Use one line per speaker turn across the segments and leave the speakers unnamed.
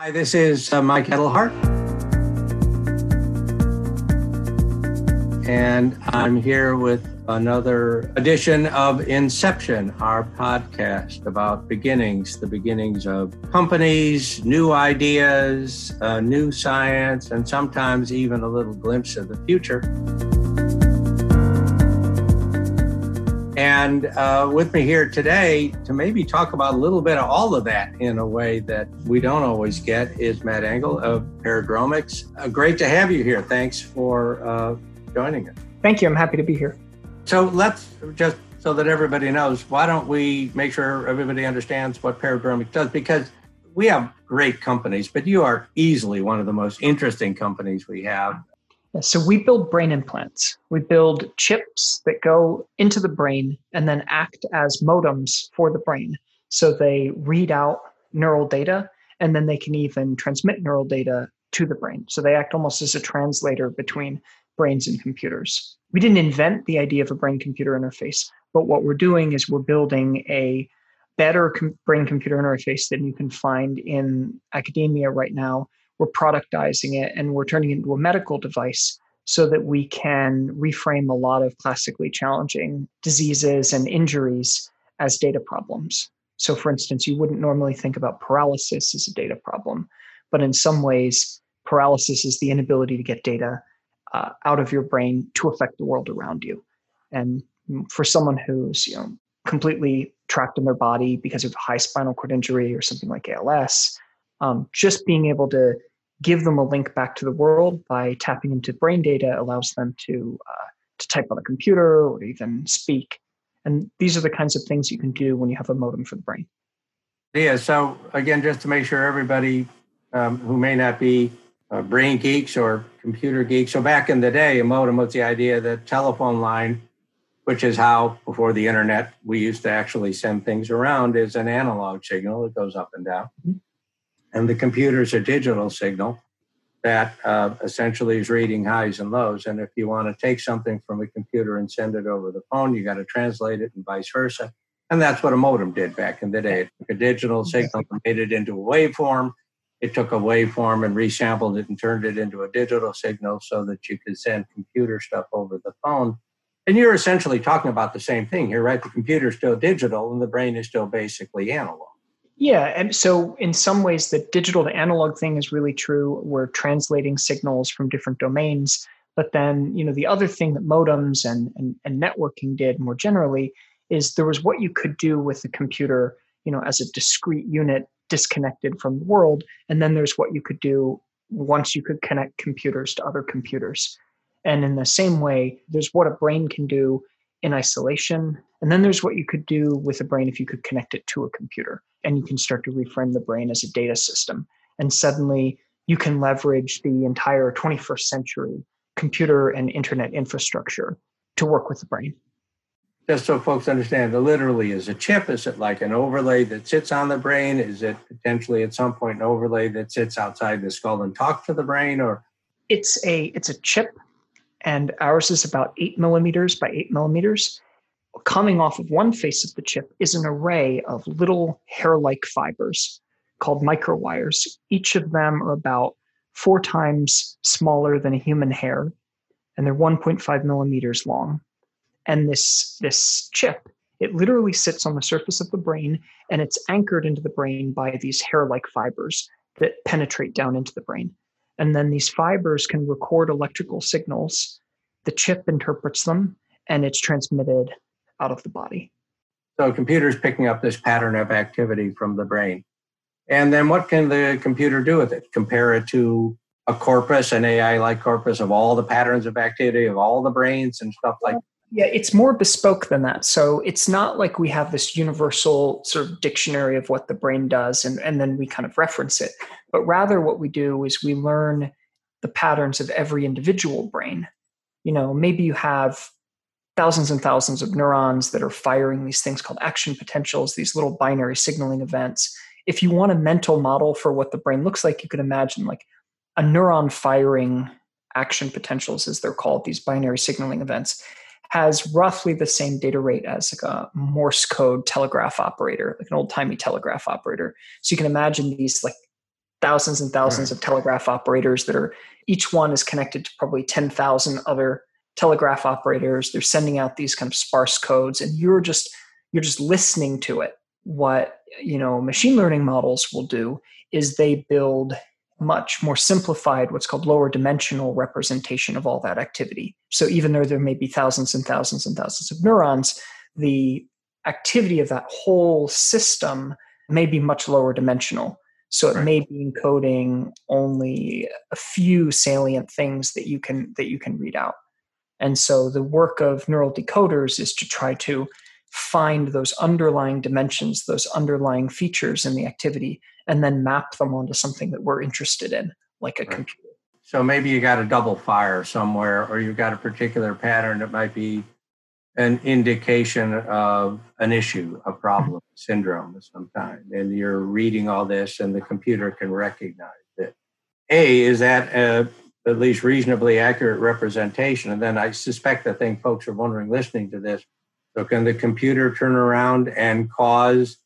Hi, this is uh, Mike Edelhart. And I'm here with another edition of Inception, our podcast about beginnings, the beginnings of companies, new ideas, uh, new science, and sometimes even a little glimpse of the future. And uh, with me here today to maybe talk about a little bit of all of that in a way that we don't always get is Matt Angle of Paradromics. Uh, great to have you here. Thanks for uh, joining us.
Thank you. I'm happy to be here.
So let's just so that everybody knows, why don't we make sure everybody understands what Paradromics does? Because we have great companies, but you are easily one of the most interesting companies we have.
So we build brain implants. We build chips that go into the brain and then act as modems for the brain. So they read out neural data and then they can even transmit neural data to the brain. So they act almost as a translator between brains and computers. We didn't invent the idea of a brain computer interface, but what we're doing is we're building a better com- brain computer interface than you can find in academia right now we're productizing it and we're turning it into a medical device so that we can reframe a lot of classically challenging diseases and injuries as data problems. So, for instance, you wouldn't normally think about paralysis as a data problem, but in some ways, paralysis is the inability to get data uh, out of your brain to affect the world around you. And for someone who's you know completely trapped in their body because of high spinal cord injury or something like ALS, um, just being able to give them a link back to the world by tapping into brain data allows them to uh, to type on a computer or even speak. And these are the kinds of things you can do when you have a modem for the brain.
Yeah. So again, just to make sure everybody um, who may not be uh, brain geeks or computer geeks. So back in the day, a modem was the idea that telephone line, which is how before the internet we used to actually send things around, is an analog signal. that goes up and down. Mm-hmm and the computer is a digital signal that uh, essentially is reading highs and lows. And if you want to take something from a computer and send it over the phone, you got to translate it and vice versa. And that's what a modem did back in the day. It took a digital signal and made it into a waveform. It took a waveform and resampled it and turned it into a digital signal so that you could send computer stuff over the phone. And you're essentially talking about the same thing here, right? The computer is still digital and the brain is still basically analog.
Yeah, and so in some ways, the digital to analog thing is really true. We're translating signals from different domains, but then you know the other thing that modems and, and, and networking did more generally is there was what you could do with the computer, you know, as a discrete unit disconnected from the world, and then there's what you could do once you could connect computers to other computers. And in the same way, there's what a brain can do in isolation. And then there's what you could do with a brain if you could connect it to a computer and you can start to reframe the brain as a data system. And suddenly you can leverage the entire 21st century computer and internet infrastructure to work with the brain.
Just so folks understand, the literally is a chip. Is it like an overlay that sits on the brain? Is it potentially at some point an overlay that sits outside the skull and talks to the brain? Or
it's a it's a chip and ours is about eight millimeters by eight millimeters. Coming off of one face of the chip is an array of little hair like fibers called microwires. Each of them are about four times smaller than a human hair, and they're 1.5 millimeters long. And this, this chip, it literally sits on the surface of the brain and it's anchored into the brain by these hair like fibers that penetrate down into the brain. And then these fibers can record electrical signals. The chip interprets them and it's transmitted out of the body.
So a computer picking up this pattern of activity from the brain. And then what can the computer do with it? Compare it to a corpus, an AI like corpus of all the patterns of activity of all the brains and stuff like
yeah, it's more bespoke than that. So it's not like we have this universal sort of dictionary of what the brain does and, and then we kind of reference it. But rather, what we do is we learn the patterns of every individual brain. You know, maybe you have thousands and thousands of neurons that are firing these things called action potentials, these little binary signaling events. If you want a mental model for what the brain looks like, you could imagine like a neuron firing action potentials, as they're called, these binary signaling events has roughly the same data rate as like a Morse code telegraph operator, like an old timey telegraph operator. So you can imagine these like thousands and thousands right. of telegraph operators that are each one is connected to probably 10,000 other telegraph operators. They're sending out these kind of sparse codes and you're just you're just listening to it. What, you know, machine learning models will do is they build much more simplified, what's called lower dimensional representation of all that activity. So even though there may be thousands and thousands and thousands of neurons, the activity of that whole system may be much lower dimensional. So it right. may be encoding only a few salient things that you can that you can read out. And so the work of neural decoders is to try to find those underlying dimensions, those underlying features in the activity, and then map them onto something that we're interested in, like a right. computer.
So maybe you got a double fire somewhere, or you've got a particular pattern that might be an indication of an issue, a problem, mm-hmm. syndrome of some kind. And you're reading all this, and the computer can recognize it. A, is that a, at least reasonably accurate representation? And then I suspect the thing folks are wondering listening to this so, can the computer turn around and cause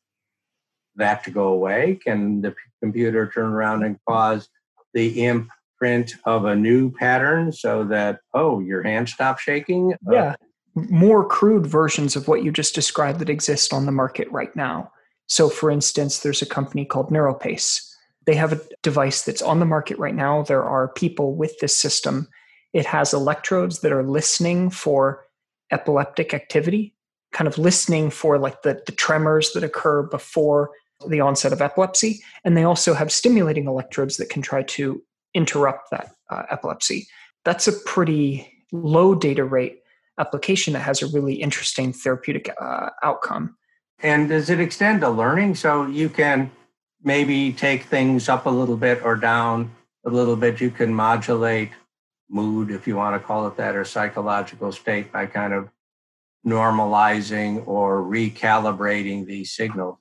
that to go away? Can the computer turn around and cause the imprint of a new pattern so that, oh, your hand stops shaking?
Uh, yeah. More crude versions of what you just described that exist on the market right now. So, for instance, there's a company called NeuroPace. They have a device that's on the market right now. There are people with this system. It has electrodes that are listening for epileptic activity kind of listening for like the, the tremors that occur before the onset of epilepsy. And they also have stimulating electrodes that can try to interrupt that uh, epilepsy. That's a pretty low data rate application that has a really interesting therapeutic uh, outcome.
And does it extend to learning? So you can maybe take things up a little bit or down a little bit. You can modulate mood, if you want to call it that, or psychological state by kind of normalizing or recalibrating these signals.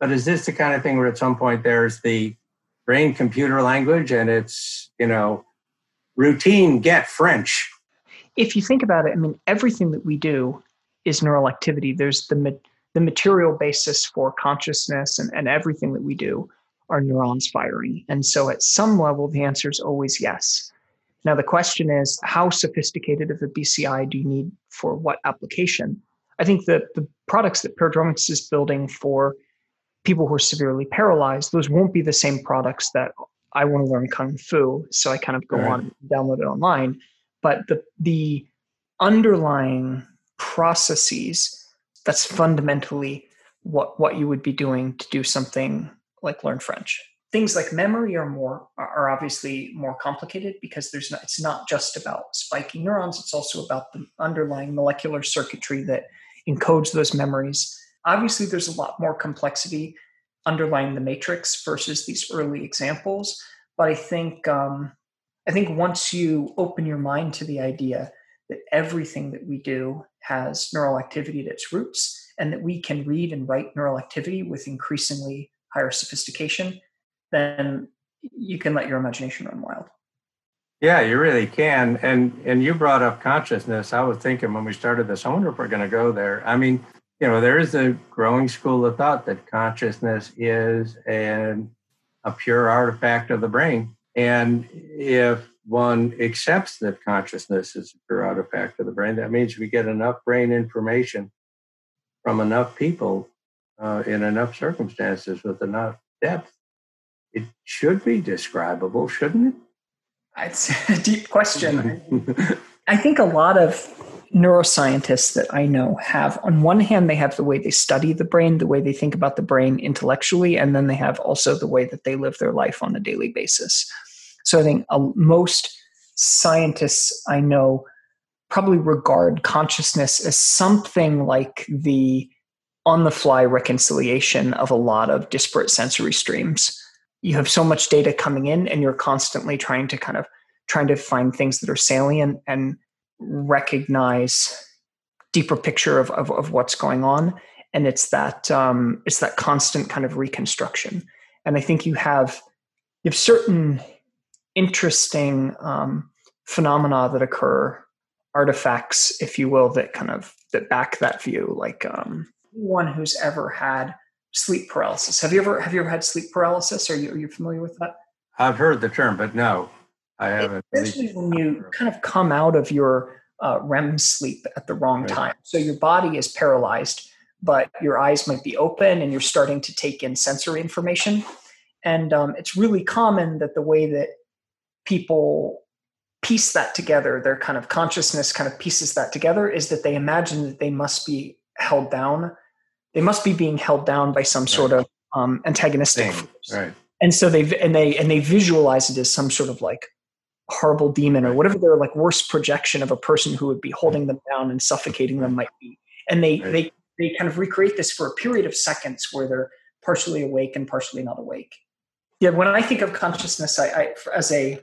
But is this the kind of thing where at some point there's the brain computer language and it's, you know, routine get French?
If you think about it, I mean, everything that we do is neural activity. There's the, the material basis for consciousness and, and everything that we do are neurons firing. And so at some level, the answer is always yes. Now, the question is how sophisticated of a BCI do you need for what application? I think that the products that Paradromics is building for people who are severely paralyzed, those won't be the same products that I want to learn Kung Fu. So I kind of go right. on and download it online. But the, the underlying processes, that's fundamentally what, what you would be doing to do something like learn French things like memory are more are obviously more complicated because there's not, it's not just about spiking neurons it's also about the underlying molecular circuitry that encodes those memories. Obviously there's a lot more complexity underlying the matrix versus these early examples but i think um, i think once you open your mind to the idea that everything that we do has neural activity at its roots and that we can read and write neural activity with increasingly higher sophistication then you can let your imagination run wild.
Yeah, you really can. And and you brought up consciousness. I was thinking when we started this, I wonder if we're going to go there. I mean, you know, there is a growing school of thought that consciousness is an a pure artifact of the brain. And if one accepts that consciousness is a pure artifact of the brain, that means we get enough brain information from enough people uh, in enough circumstances with enough depth it should be describable, shouldn't it?
It's a deep question. I think a lot of neuroscientists that I know have, on one hand, they have the way they study the brain, the way they think about the brain intellectually, and then they have also the way that they live their life on a daily basis. So I think uh, most scientists I know probably regard consciousness as something like the on the fly reconciliation of a lot of disparate sensory streams you have so much data coming in and you're constantly trying to kind of trying to find things that are salient and recognize deeper picture of, of, of what's going on. And it's that um, it's that constant kind of reconstruction. And i think you have you have certain interesting um, phenomena that occur artifacts if you will that kind of that back that view like um, anyone who's ever had sleep paralysis. Have you ever have you ever had sleep paralysis? Are you are you familiar with that?
I've heard the term, but no, I haven't.
Especially when you kind of come out of your uh, REM sleep at the wrong right. time. So your body is paralyzed, but your eyes might be open and you're starting to take in sensory information. And um, it's really common that the way that people piece that together, their kind of consciousness kind of pieces that together, is that they imagine that they must be held down. They must be being held down by some right. sort of um, antagonistic
force. Right.
And so they and they and they visualize it as some sort of like horrible demon or whatever their like worst projection of a person who would be holding them down and suffocating them might be. And they right. they they kind of recreate this for a period of seconds where they're partially awake and partially not awake. Yeah, when I think of consciousness, I, I as a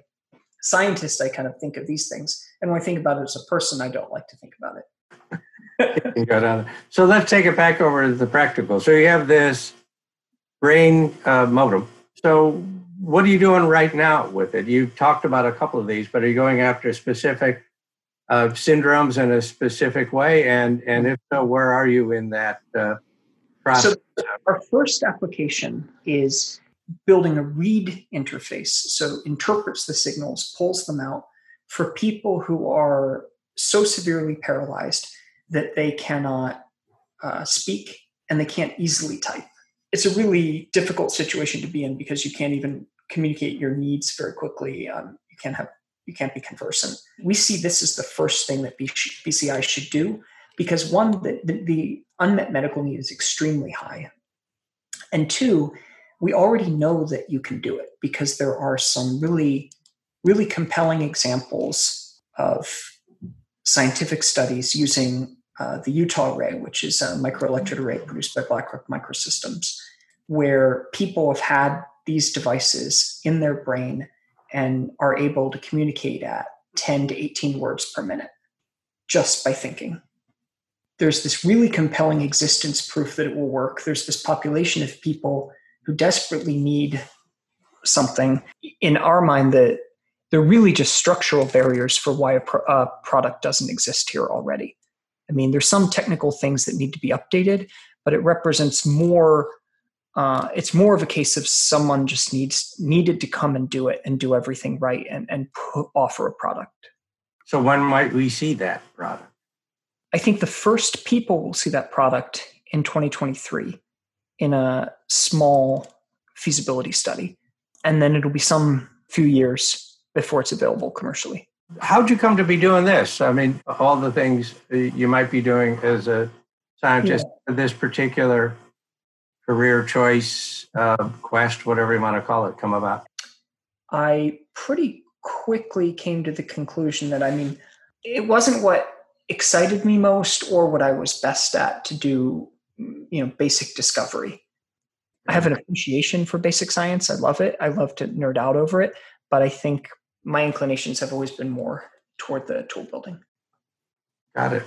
scientist, I kind of think of these things, and when I think about it as a person, I don't like to think.
so let's take it back over to the practical. So you have this brain uh, modem. So what are you doing right now with it? You talked about a couple of these, but are you going after specific uh, syndromes in a specific way? And and if so, where are you in that uh, process?
So our first application is building a read interface, so interprets the signals, pulls them out for people who are so severely paralyzed that they cannot uh, speak and they can't easily type it's a really difficult situation to be in because you can't even communicate your needs very quickly. Um, you can't have you can't be conversant. We see this as the first thing that BCI should do because one, the, the, the unmet medical need is extremely high, and two, we already know that you can do it because there are some really really compelling examples of scientific studies using uh, the Utah array, which is a microelectrode array produced by Blackrock Microsystems, where people have had these devices in their brain and are able to communicate at 10 to 18 words per minute just by thinking. There's this really compelling existence proof that it will work. There's this population of people who desperately need something. In our mind, that they're really just structural barriers for why a, pro- a product doesn't exist here already. I mean, there's some technical things that need to be updated, but it represents more. Uh, it's more of a case of someone just needs needed to come and do it and do everything right and and put, offer a product.
So when might we see that product?
I think the first people will see that product in 2023 in a small feasibility study, and then it'll be some few years before it's available commercially.
How'd you come to be doing this? I mean, all the things you might be doing as a scientist, yeah. this particular career choice, uh, quest, whatever you want to call it, come about?
I pretty quickly came to the conclusion that, I mean, it wasn't what excited me most or what I was best at to do, you know, basic discovery. I have an appreciation for basic science. I love it. I love to nerd out over it. But I think my inclinations have always been more toward the tool building.
Got it.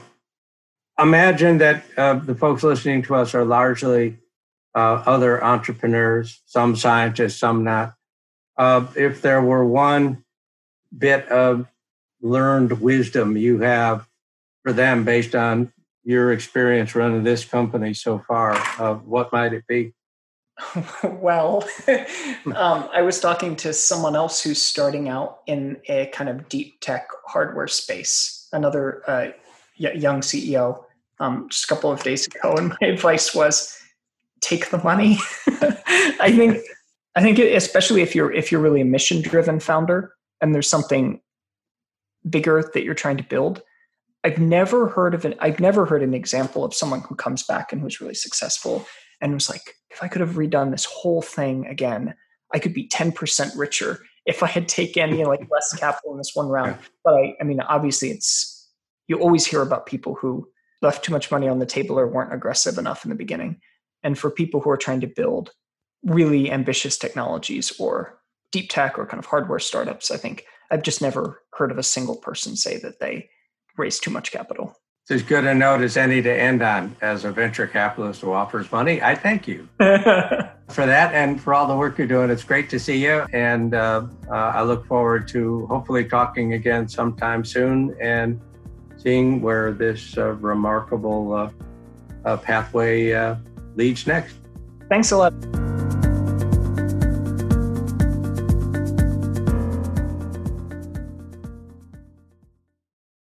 Imagine that uh, the folks listening to us are largely uh, other entrepreneurs, some scientists, some not. Uh, if there were one bit of learned wisdom you have for them based on your experience running this company so far, uh, what might it be?
well, um, I was talking to someone else who's starting out in a kind of deep tech hardware space, another uh, young CEO, um, just a couple of days ago, and my advice was take the money. I think, I think, especially if you're if you're really a mission driven founder and there's something bigger that you're trying to build. I've never heard of an I've never heard an example of someone who comes back and who's really successful and was like, if I could have redone this whole thing again, I could be 10% richer if I had taken you know like less capital in this one round. But I, I mean, obviously, it's you always hear about people who left too much money on the table or weren't aggressive enough in the beginning. And for people who are trying to build really ambitious technologies or deep tech or kind of hardware startups, I think I've just never heard of a single person say that they raised too much capital.
It's as good a note as any to end on as a venture capitalist who offers money. I thank you for that and for all the work you're doing. It's great to see you. And uh, uh, I look forward to hopefully talking again sometime soon and seeing where this uh, remarkable uh, uh, pathway uh, leads next.
Thanks a lot.